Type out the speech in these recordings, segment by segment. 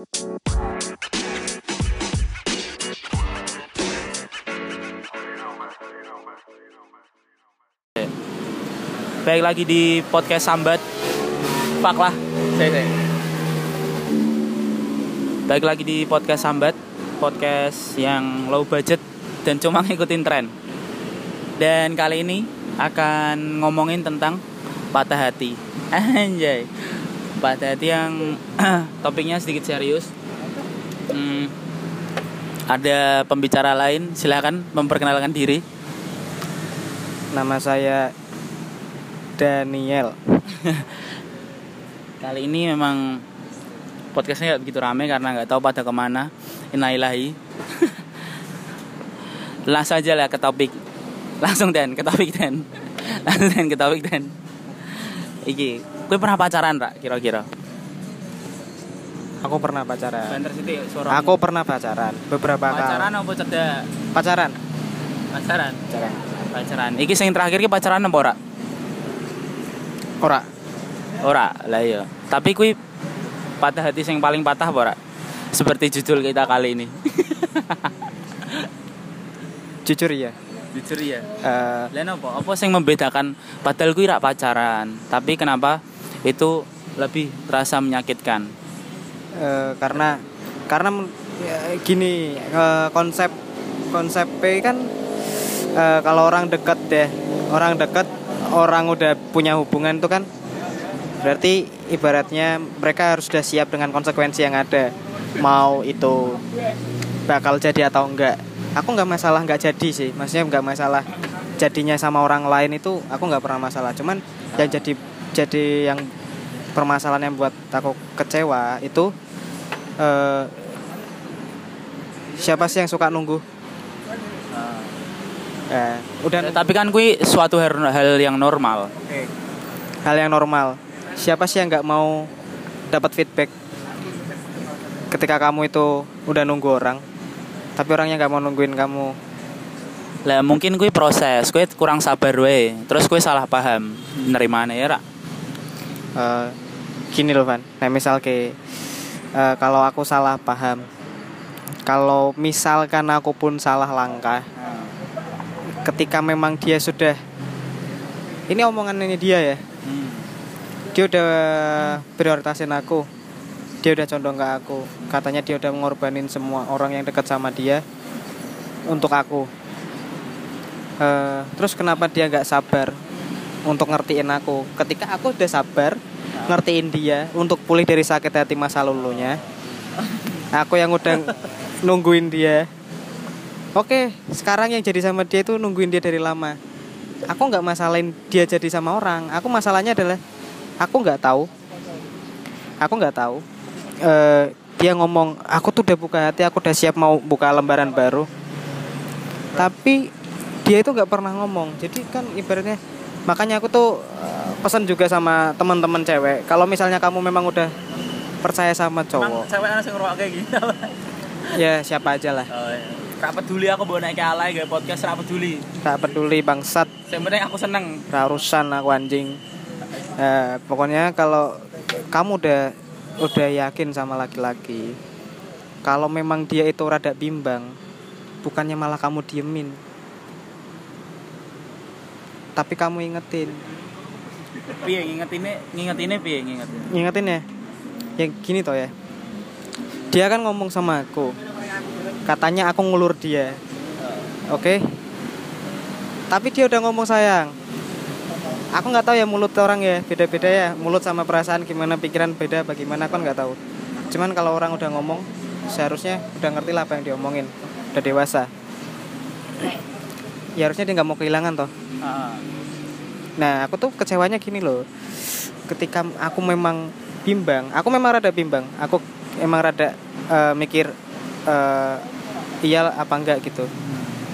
Baik lagi di podcast Sambat. Pak lah. Baik lagi di podcast Sambat, podcast yang low budget dan cuma ngikutin tren. Dan kali ini akan ngomongin tentang patah hati. Anjay. Patah hati yang topiknya sedikit serius. Hmm, ada pembicara lain, silakan memperkenalkan diri. Nama saya Daniel. Kali ini memang podcastnya nggak begitu rame karena nggak tahu pada ke mana. Innalillahi. Langsung aja lah ke topik. Langsung dan ke topik dan. Langsung dan ke topik dan. Iki, gue pernah pacaran rak kira-kira. Aku pernah pacaran. Banter situ suara. Aku pernah pacaran beberapa pacaran kali. apa cedak? Pacaran. Pacaran. Pacaran. Pacaran. Iki sing terakhir ki pacaran apa ora? Ora. Ora, lah iya. Tapi kui patah hati yang paling patah apa ora? Seperti judul kita kali ini. Jujur ya. Jujur ya. eh, Lain apa? Apa yang membedakan padahal kui rak pacaran, tapi kenapa itu lebih terasa menyakitkan? eh, karena karena ya, gini eh, konsep konsep P kan eh, kalau orang dekat deh orang dekat orang udah punya hubungan itu kan berarti ibaratnya mereka harus sudah siap dengan konsekuensi yang ada. Mau itu bakal jadi atau enggak. Aku nggak masalah nggak jadi sih. Maksudnya nggak masalah jadinya sama orang lain itu aku nggak pernah masalah. Cuman yang jadi jadi yang permasalahan yang buat aku kecewa itu eh, siapa sih yang suka nunggu eh, udah Ya, tapi kan kui suatu hal, hal yang normal. hal yang normal siapa sih yang nggak mau dapat feedback ketika kamu itu udah nunggu orang tapi orangnya nggak mau nungguin kamu Lah mungkin kui proses, kui kurang sabar we. Terus kui salah paham. Nerimane ya rak? Eh, gini loh Van. Nah misal ke eh, kalau aku salah paham kalau misalkan aku pun salah langkah ketika memang dia sudah ini omongan ini dia ya Hmm. dia udah prioritasin aku dia udah condong ke aku katanya dia udah mengorbanin semua orang yang dekat sama dia untuk aku. Eh, terus kenapa dia nggak sabar untuk ngertiin aku. Ketika aku udah sabar ngertiin dia untuk pulih dari sakit hati masa lalunya aku yang udah nungguin dia. Oke sekarang yang jadi sama dia itu nungguin dia dari lama. Aku nggak masalahin dia jadi sama orang. Aku masalahnya adalah aku nggak tahu. Aku nggak tahu. Eh, dia ngomong aku tuh udah buka hati aku udah siap mau buka lembaran baru. Tapi dia itu nggak pernah ngomong. Jadi kan ibaratnya makanya aku tuh eh, pesan juga sama teman-teman cewek. Kalau misalnya kamu memang udah percaya sama cowok. cewek anak sing ngerokok kayak gini ya siapa aja lah. Oh, iya. Peduli aku bawa naik ke alay gak podcast ra peduli. tak peduli bangsat. Yang penting aku seneng. Ra urusan aku anjing. Eh, pokoknya kalau kamu udah udah yakin sama laki-laki kalau memang dia itu rada bimbang bukannya malah kamu diemin tapi kamu ingetin. Piye ngingetinnya? Ngingetinnya piye ngingetin. ingetin ya yang gini toh ya. Dia kan ngomong sama aku. Katanya aku ngulur dia. Oke? Tapi dia udah ngomong sayang. Aku nggak tahu ya mulut orang ya beda-beda ya. Mulut sama perasaan gimana pikiran beda bagaimana kan nggak tahu. Cuman kalau orang udah ngomong seharusnya udah ngerti lah apa yang diomongin. Udah dewasa. Ya harusnya dia nggak mau kehilangan toh Heeh. Nah, aku tuh kecewanya gini loh. Ketika aku memang bimbang, aku memang rada bimbang. Aku emang rada eh, mikir eh, iya apa enggak gitu.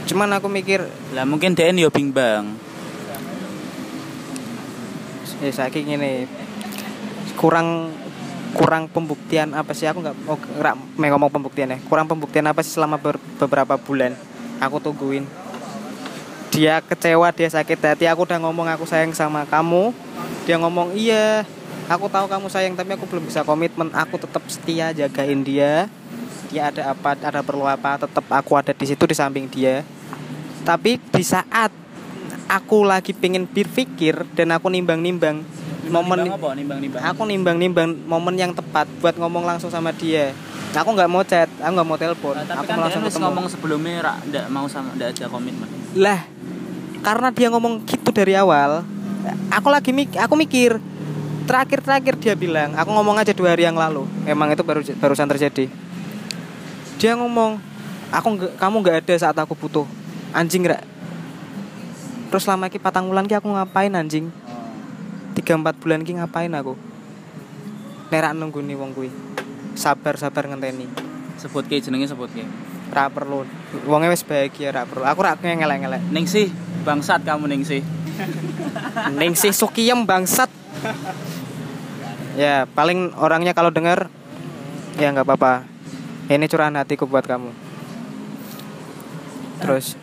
Cuman aku mikir Lah mungkin DN yo bimbang. ya saya gini kurang kurang pembuktian apa sih aku nggak oh, ngomong pembuktian ya kurang pembuktian apa sih selama ber- beberapa bulan aku tungguin dia kecewa dia sakit hati aku udah ngomong aku sayang sama kamu. Dia ngomong iya aku tahu kamu sayang tapi aku belum bisa komitmen. Aku tetap setia jagain dia. Dia ada apa ada perlu apa tetap aku ada di situ di samping dia. Tapi di saat aku lagi pengen berpikir dan aku nimbang-nimbang momen Nimbang apa aku nimbang-nimbang momen yang tepat buat ngomong langsung sama dia. Aku nggak mau chat aku nggak mau telepon. Nah, tapi aku kan langsung ketemu. ngomong sebelumnya ndak mau sama ndak ada komitmen. lah karena dia ngomong gitu dari awal aku lagi mik aku mikir terakhir terakhir dia bilang aku ngomong aja dua hari yang lalu emang itu baru barusan terjadi. Dia ngomong aku nggak kamu nggak ada saat aku butuh. Anjing rak terus selama ini patang bulan ki aku ngapain anjing? Tiga empat bulan ki ngapain aku? Nerak nunggu nih wong kui sabar sabar ngenteni. Sebut ke jenenge sebut ke. Ra perlu wongnya wis bahagia ra perlu aku ra ngelek ngelek Ning sih bangsat kamu ning sih. Ning sih Sukiem bangsat. ya, paling orangnya kalau dengar ya nggak apa-apa. Ini curahan hatiku buat kamu. Terus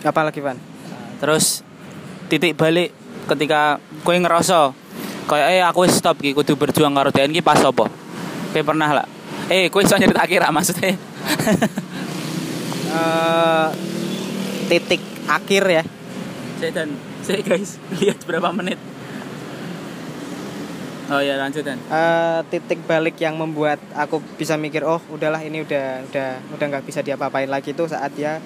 apa lagi, Van? Terus titik balik ketika kowe ngerasa kayak eh aku stop ki kudu berjuang karo DN ki pas apa? Kowe pernah lah. Eh, kowe iso nyeritake ra maksudnya? Eh, titik akhir ya. Saya dan saya guys lihat berapa menit. Oh ya lanjut dan. Eh, titik balik yang membuat aku bisa mikir, oh udahlah ini udah udah udah nggak bisa diapa-apain lagi itu saat dia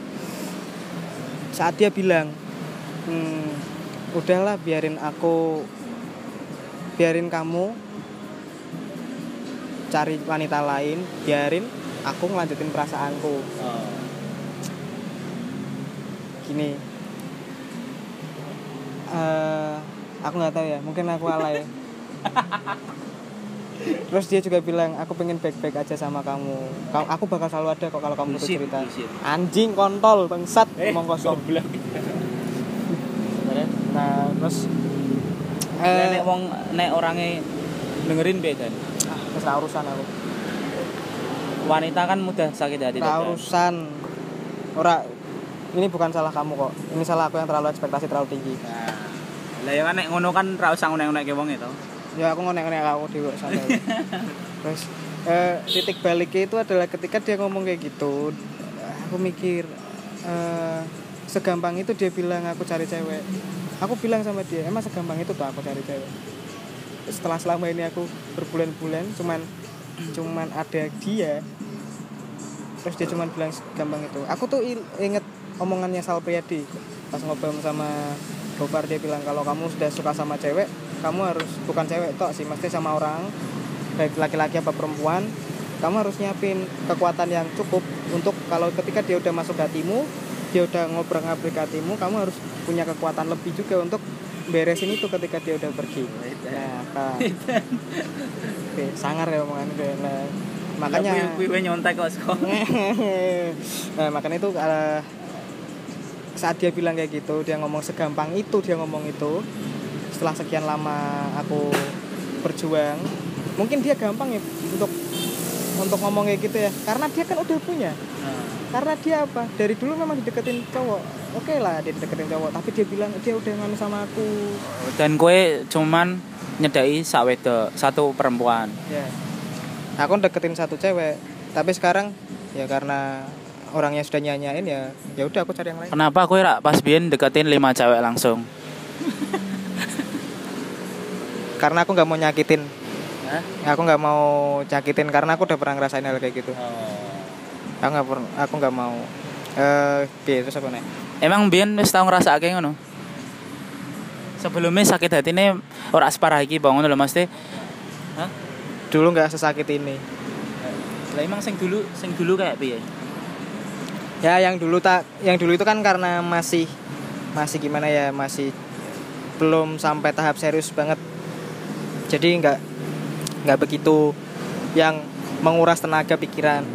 saat dia bilang, hmm, udahlah biarin aku biarin kamu cari wanita lain, biarin aku ngelanjutin perasaanku. Gini, eh aku nggak tahu ya, mungkin aku alay. Terus dia juga bilang, aku pengen baik-baik aja sama kamu. Aku bakal selalu ada kok kalau kamu butuh cerita. bullshit. Anjing kontol, bangsat, Eh, ngomong kosong. goblok. Nah, terus Eh, eh, nek wong nek orangnya dengerin beda. ah, urusan aku. Wanita kan mudah sakit hati. Dad. urusan. Ora ini bukan salah kamu kok. Ini salah aku yang terlalu ekspektasi terlalu tinggi. Nah, Lah ya kan nek ngono kan ra usah ngonek-ngonek wong itu. Ya aku ngonek-ngonek aku dhewe santai. Terus eh, titik baliknya itu adalah ketika dia ngomong kayak gitu, aku mikir eh, segampang itu dia bilang aku cari cewek. Aku bilang sama dia, emang segampang itu tuh aku cari cewek. Setelah selama ini aku berbulan-bulan cuman cuman ada dia terus dia cuman bilang gampang itu aku tuh inget omongannya Sal Priadi pas ngobrol sama Gopar dia bilang kalau kamu sudah suka sama cewek kamu harus bukan cewek tok sih mesti sama orang baik laki-laki apa perempuan kamu harus nyiapin kekuatan yang cukup untuk kalau ketika dia udah masuk hatimu dia udah ngobrol ngabrik hatimu kamu harus punya kekuatan lebih juga untuk beresin itu ketika dia udah pergi. Nah apa? Oke, sangar ya omongan gue nah, makanya nyontek kok nah makanya itu eh, saat dia bilang kayak gitu dia ngomong segampang itu dia ngomong itu. Setelah sekian lama aku berjuang mungkin dia gampang ya untuk untuk ngomong kayak gitu ya. Karena dia kan udah punya. Karena dia apa? Dari dulu memang dideketin cowok. Oke lah dia dideketin cowok. Tapi dia bilang dia udah nganu sama aku. Dan kue cuman nyedai sak wedok, satu perempuan. ya. Aku deketin satu cewek. Tapi sekarang ya karena orangnya sudah nyanyain ya ya udah aku cari yang lain Kenapa kue rak pas biyen deketin lima cewek langsung? karena aku nggak mau nyakitin Hah? aku nggak mau nyakitin karena aku udah pernah ngerasain hal kayak gitu aku nggak pernah aku nggak mau eh piye, terus apa nih Emang biyen wis tau ngrasake ngono? Sebelumnya sakit hatine ora separah iki bang ngono lho Mas Teh. Hah? dulu nggak sesakit ini Lah emang sing dulu sing dulu kayak piye? Ya yang dulu tak yang dulu itu kan karena masih masih gimana ya masih belum sampai tahap serius banget jadi nggak nggak begitu yang menguras tenaga pikiran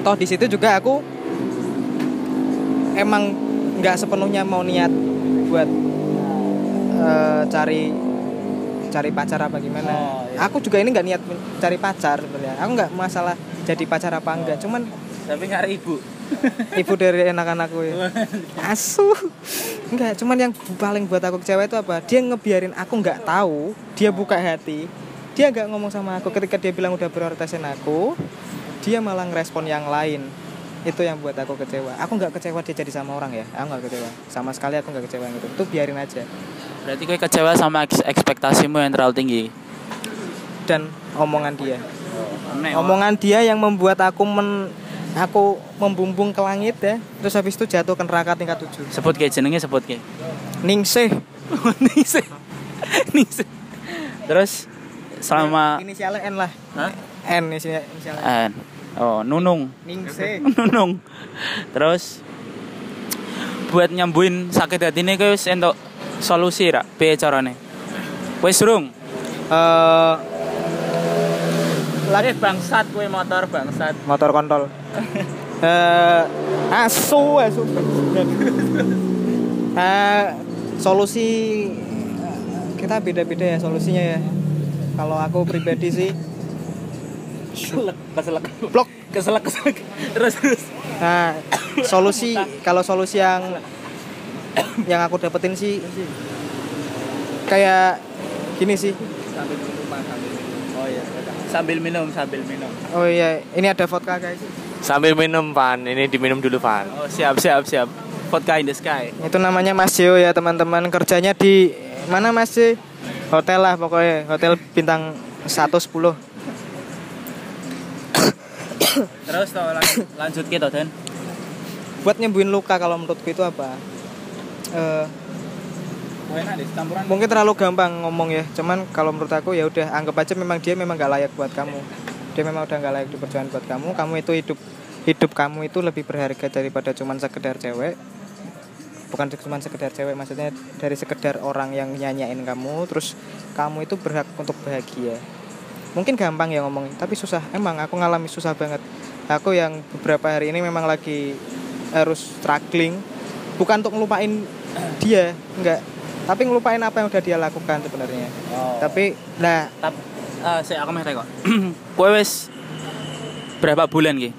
toh di situ juga aku emang nggak sepenuhnya mau niat buat eh, cari cari pacar apa gimana Oh, iya. aku juga ini nggak niat cari pacar sebenarnya aku nggak masalah jadi pacar apa enggak cuman Tapi nggak ibu. Ibu dari anak-anakku ya. Asu. Enggak cuman yang paling buat aku kecewa itu apa? Dia ngebiarin aku nggak tahu dia buka hati dia nggak ngomong sama aku. Ketika dia bilang udah prioritasin aku dia malah ngerespon yang lain. Itu yang buat aku kecewa. Aku nggak kecewa dia jadi sama orang ya? Aku nggak kecewa. Sama sekali aku nggak kecewa yang itu itu biarin aja. Berarti gue kecewa sama eks- ekspektasimu yang terlalu tinggi. dan omongan dia. Nek, omongan dia yang membuat aku men aku membumbung ke langit ya terus habis itu jatuh ke neraka tingkat tujuh sebut ke jenenge sebut ke. ningsih Ningsih. Ningsih. Terus selama inisialnya N lah Hah? N inisialnya Eh, oh, Nunung. ningsih Nunung. Terus buat nyembuhin sakit hati ini wis entuk solusi ra piye carane? Wis durung? eh Lagi bangsat kue motor bangsat. motor kontol eh asu asu eh solusi kita beda-beda ya solusinya ya kalau aku pribadi sih Keselak, keselak. blok Keselak, keselak. Terus terus. nah solusi kalau solusi yang yang aku dapetin sih kayak gini sih. Oh iya. Sambil minum, sambil minum. oh iya ini ada vodka guys Sambil minum Van, ini diminum dulu Van. Oh, siap, siap, siap. Vodka in the sky. itu namanya Mas Jo ya teman-teman kerjanya di mana Mas Jo? hotel lah pokoknya hotel bintang 110 Terus toh lanjut, lanjut gitu Dan. buat nyembuhin luka kalau menurutku itu apa Eh, Mungkin terlalu gampang ngomong ya cuman kalau menurut aku ya udah anggap aja memang dia memang gak layak buat kamu. Dia memang udah gak layak diperjuangkan buat kamu kamu itu hidup hidup kamu itu lebih berharga daripada cuman sekedar cewek. Bukan cuma sekedar cewek maksudnya dari sekedar orang yang nyanyain kamu terus kamu itu berhak untuk bahagia. Mungkin gampang ya ngomong tapi susah. Emang aku ngalami susah banget. Aku yang beberapa hari ini memang lagi harus struggling. Bukan untuk ngelupain dia enggak tapi ngelupain apa yang udah dia lakukan sebenarnya Oh. tapi nah Tap, eh saya aku kok. Kowe wis berapa bulan ki?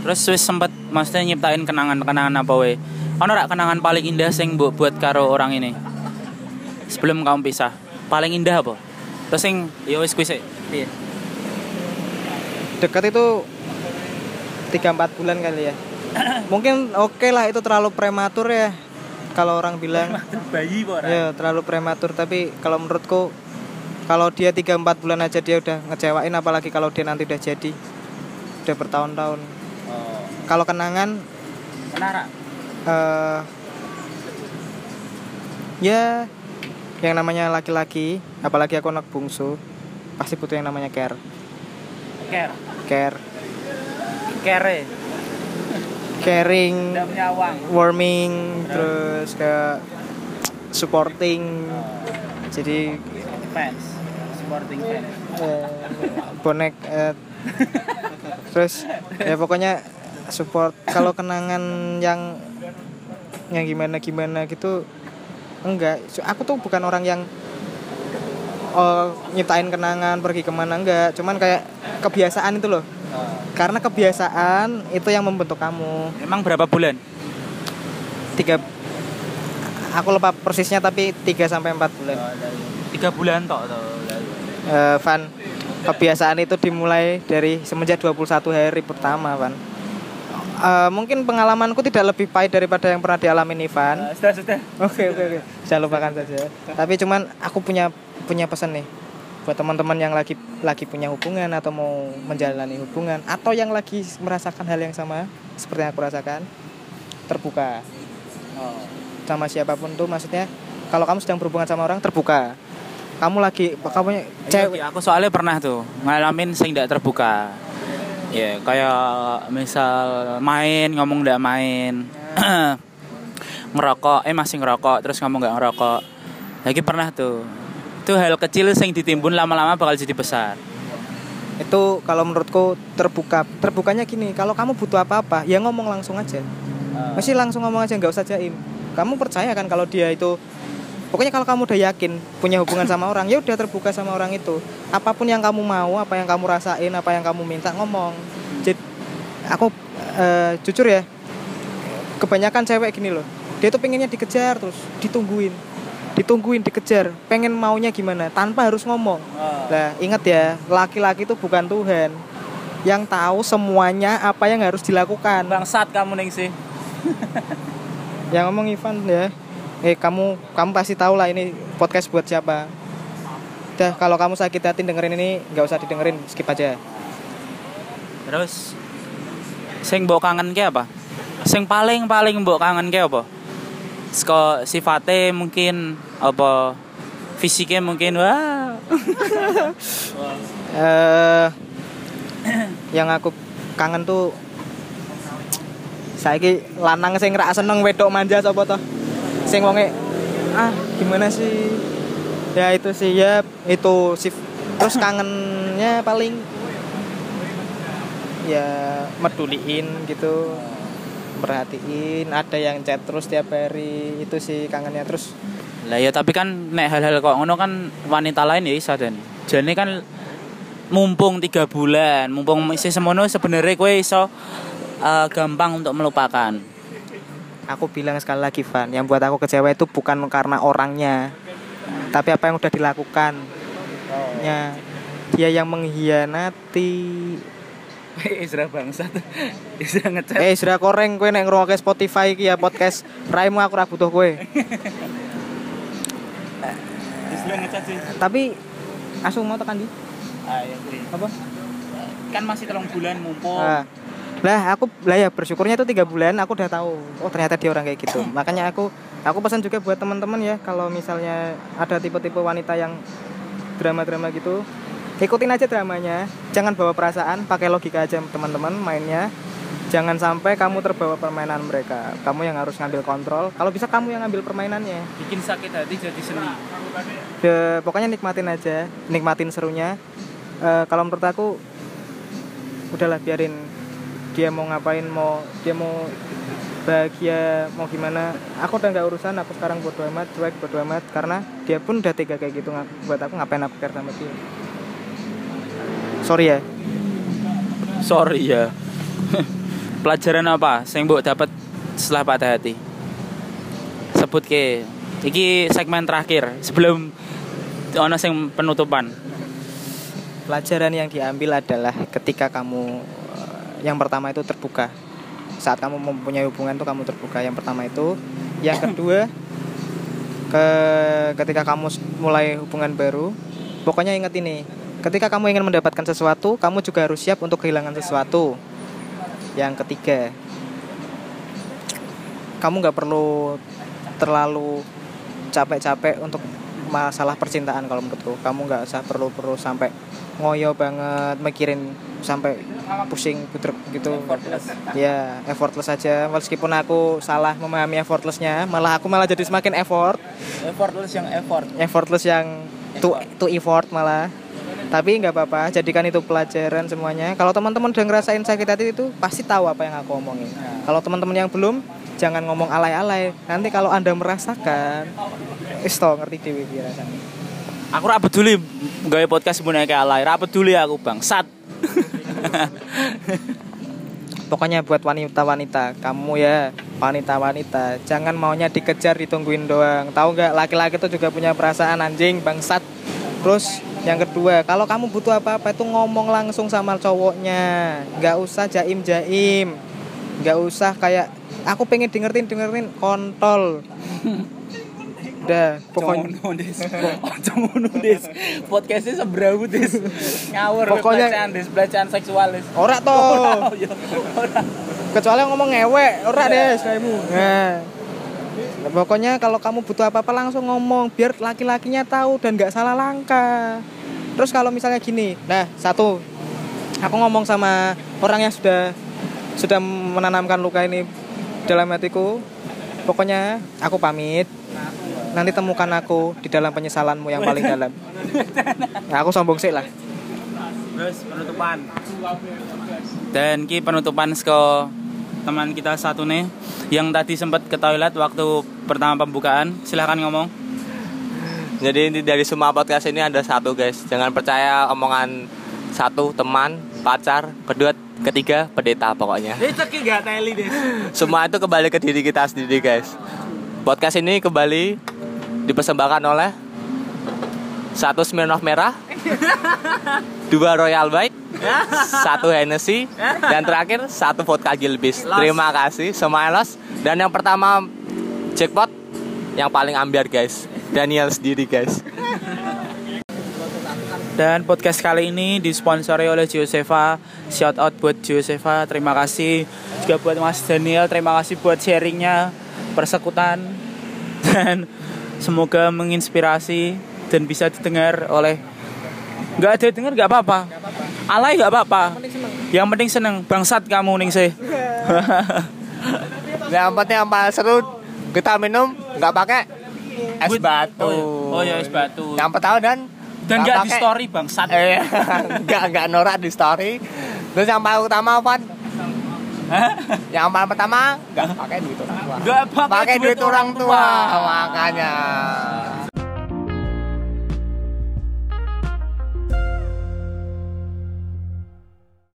Terus wis sempet maksudnya nyiptain kenangan-kenangan apa we? Ono rak kenangan paling indah sing mbok buat karo orang ini? Sebelum kamu pisah. Paling indah apa? Terus sing ya wis kuwi dekat itu 3-4 bulan kali ya mungkin oke lah itu terlalu prematur ya kalau orang bilang bayi apa ya terlalu prematur tapi kalau menurutku kalau dia 3-4 bulan aja dia udah ngecewain apalagi kalau dia nanti udah jadi udah bertahun-tahun Oh. kalau kenangan Kenara. eh ya yang namanya laki-laki apalagi aku anak bungsu pasti butuh yang namanya care Care. care Care. Caring warming terus ke supporting. Jadi Fans. Supporting fans. eh, bonek eh, terus ya pokoknya support. Kalau kenangan yang yang gimana gimana gitu enggak. Aku tuh bukan orang yang oh, nyiptain kenangan pergi ke mana enggak. Cuman kayak kebiasaan itu loh karena kebiasaan itu yang membentuk kamu. Emang berapa bulan? tiga aku lupa persisnya tapi 3 sampai 4 bulan. Tiga bulan tok toh. Eh, Van kebiasaan itu dimulai dari semenjak 21 hari pertama Van. Eh, mungkin pengalamanku tidak lebih pahit daripada yang pernah dialami Ivan Sudah, sudah. oke oke oke. Saya lupakan saja. Tapi cuman aku punya punya pesan nih buat teman-teman yang lagi lagi punya hubungan atau mau menjalani hubungan atau yang lagi merasakan hal yang sama seperti yang aku rasakan terbuka Oh. sama siapa pun tuh maksudnya kalau kamu sedang berhubungan sama orang terbuka kamu lagi kamu cewek Cewek aku soalnya pernah tuh ngalamin sing tidak terbuka. Ya, kayak misal main ngomong nggak main. ngerokok, eh masih ngerokok terus ngomong nggak ngerokok. Lagi pernah tuh. Itu hal kecil sing ditimbun lama-lama bakal jadi besar. itu kalau menurutku terbuka. Terbukanya gini kalau kamu butuh apa-apa ya ngomong langsung aja. Masih langsung ngomong aja nggak usah jaim kamu percaya kan kalau dia itu pokoknya kalau kamu udah yakin punya hubungan sama orang ya udah terbuka sama orang itu. Apa pun yang kamu mau apa yang kamu rasain apa yang kamu minta ngomong. Jadi aku eh, jujur ya kebanyakan cewek gini loh. Dia tuh pengennya dikejar terus ditungguin ditungguin dikejar. Pengen maunya gimana? Tanpa harus ngomong. Lah ingat ya laki-laki itu bukan Tuhan. Yang tahu semuanya apa yang harus dilakukan. Bangsat kamu neng sih. Yang ngomong Ivan ya. Eh kamu kamu pasti tahu lah ini podcast buat siapa. Dah kalau kamu sakit hati dengerin ini nggak usah didengerin. Skip aja. Terus sing mbok kangen ke apa? Sing paling paling mbok kangen ke apa? Seko sifatnya mungkin apa fisiknya mungkin wah. Eh yang aku kangen tuh saiki lanang sing rak seneng wedok manja sapa toh? Sing wonge ah gimana sih? Ya itu sih ya itu sih terus kangennya paling ya meduliin gitu perhatiin ada yang chat terus tiap hari itu sih kangennya. Terus lah ya tapi kan nek hal-hal kok ngono kan wanita lain ya isa dan jadi kan mumpung tiga bulan mumpung isi semono sebenarnya kue iso uh, gampang untuk melupakan. Aku bilang sekali lagi Van yang buat aku kecewa itu bukan karena orangnya tapi apa yang udah dilakukan. Ya dia yang mengkhianati. Isra bangsat. Isra ngechat. Eh sudah koreng kue nek ngrungokke Spotify iki ya podcast raimu aku ora butuh kue Isra tapi asu mau tekan di? Ayo apa? Kan masih telung bulan mumpung. Ah. lah aku lah ya bersyukurnya itu tiga bulan aku udah tahu. Oh ternyata dia orang kayak gitu. Makanya aku aku pesan juga buat teman-teman ya kalau misalnya ada tipe-tipe wanita yang drama-drama gitu ikutin aja dramanya. Jangan bawa perasaan pakai logika aja teman-teman mainnya jangan sampai kamu terbawa permainan mereka. Kamu yang harus ngambil kontrol. Kalau bisa kamu yang ngambil permainannya. Bikin sakit hati jadi seni. Ya, pokoknya nikmatin aja. Nikmatin serunya. Eh, kalau menurut aku udahlah biarin. Dia mau ngapain mau dia mau bahagia mau gimana. Aku udah nggak urusan aku sekarang bodo amat cuek bodo amat. Karena dia pun udah tega kayak gitu. Buat aku ngapain aku care sama dia? Sorry ya. Sorry ya pelajaran apa sing mbok dapat setelah patah hati? Sebut ke. Iki segmen terakhir sebelum ono sing penutupan. Pelajaran yang diambil adalah ketika kamu eh, yang pertama itu terbuka. Saat kamu mempunyai hubungan tuh kamu terbuka yang pertama itu. Yang kedua ke ketika kamu mulai hubungan baru pokoknya ingat ini. Ketika kamu ingin mendapatkan sesuatu kamu juga harus siap untuk kehilangan sesuatu yang ketiga kamu nggak perlu terlalu capek-capek untuk masalah percintaan kalau menurutku. Kamu nggak usah perlu perlu sampai ngoyo banget mikirin sampai pusing putrek gitu. Ya effortless aja. Meskipun aku salah memahami effortlessnya malah aku malah jadi semakin effort. Effortless yang effort. Effortless yang to to effort malah tapi nggak apa-apa jadikan itu pelajaran semuanya. Kalau teman-teman udah ngerasain sakit hati itu pasti tahu apa yang aku omongin. Kalau teman-teman yang belum jangan ngomong alay-alay. Nanti kalau anda merasakan wis to ngerti dewi rasanya. Aku ra peduli gawe podcast bunyi kayak alay. Ra peduli aku bangsat pokoknya buat wanita-wanita kamu ya wanita-wanita. Jangan maunya dikejar ditungguin doang. Tahu nggak laki-laki itu juga punya perasaan anjing bangsat. Terus yang kedua kalau kamu butuh apa-apa itu ngomong langsung sama cowoknya. Nggak usah jaim jaim nggak usah kayak aku pengen dengerin dengerin kontol. Udah pokoknya. Des des podcastnya seberapa des? Ngawur Pokoknya- pelecehan des. Pelecehan seksual des. Ora Oh, iya. Kecuali ngomong ngewek. Ora deh kayakmu nah. Pokoknya kalau kamu butuh apa-apa langsung ngomong biar laki-lakinya tahu dan nggak salah langkah terus kalau misalnya gini nah satu aku ngomong sama orang yang sudah sudah menanamkan luka ini dalam hatiku pokoknya aku pamit. Nanti temukan aku di dalam penyesalanmu yang paling dalam. Nah, aku sombong sih lah. Terus penutupan. Dan ki penutupan ke teman kita satu nih yang tadi sempat ke toilet waktu pertama pembukaan. Silahkan ngomong Jadi inti dari semua podcast ini ada satu guys, jangan percaya omongan satu teman pacar, kedua, ketiga pendeta pokoknya. Semua itu kembali ke diri kita sendiri guys. Podcast ini kembali dipersembahkan oleh satu Smirnoff merah, dua Royal White, satu Hennessy, dan terakhir satu vodka Gilbis. Terima kasih semua los. Dan yang pertama jackpot yang paling ambiar guys, Daniel sendiri guys. Dan podcast kali ini disponsori oleh Josefa. Shout out buat Josefa, terima kasih. Juga buat Mas Daniel, terima kasih buat sharingnya, persekutan. Dan semoga menginspirasi dan bisa didengar oleh nggak ada dengar nggak apa-apa. Alay nggak apa-apa. Yang penting seneng. Bangsat kamu ning sih. Yang penting paling seru kita minum nggak pakai es batu. Oh, iya. Oh, iya, es batu. Yang pertama dan Dan nggak di story bangsat. Eh, nggak nggak norak di story. Terus yang paling utama apa? Yang paling pertama nggak pakai duit orang tua. Nggak pakai duit duit orang orang tua tua. makanya.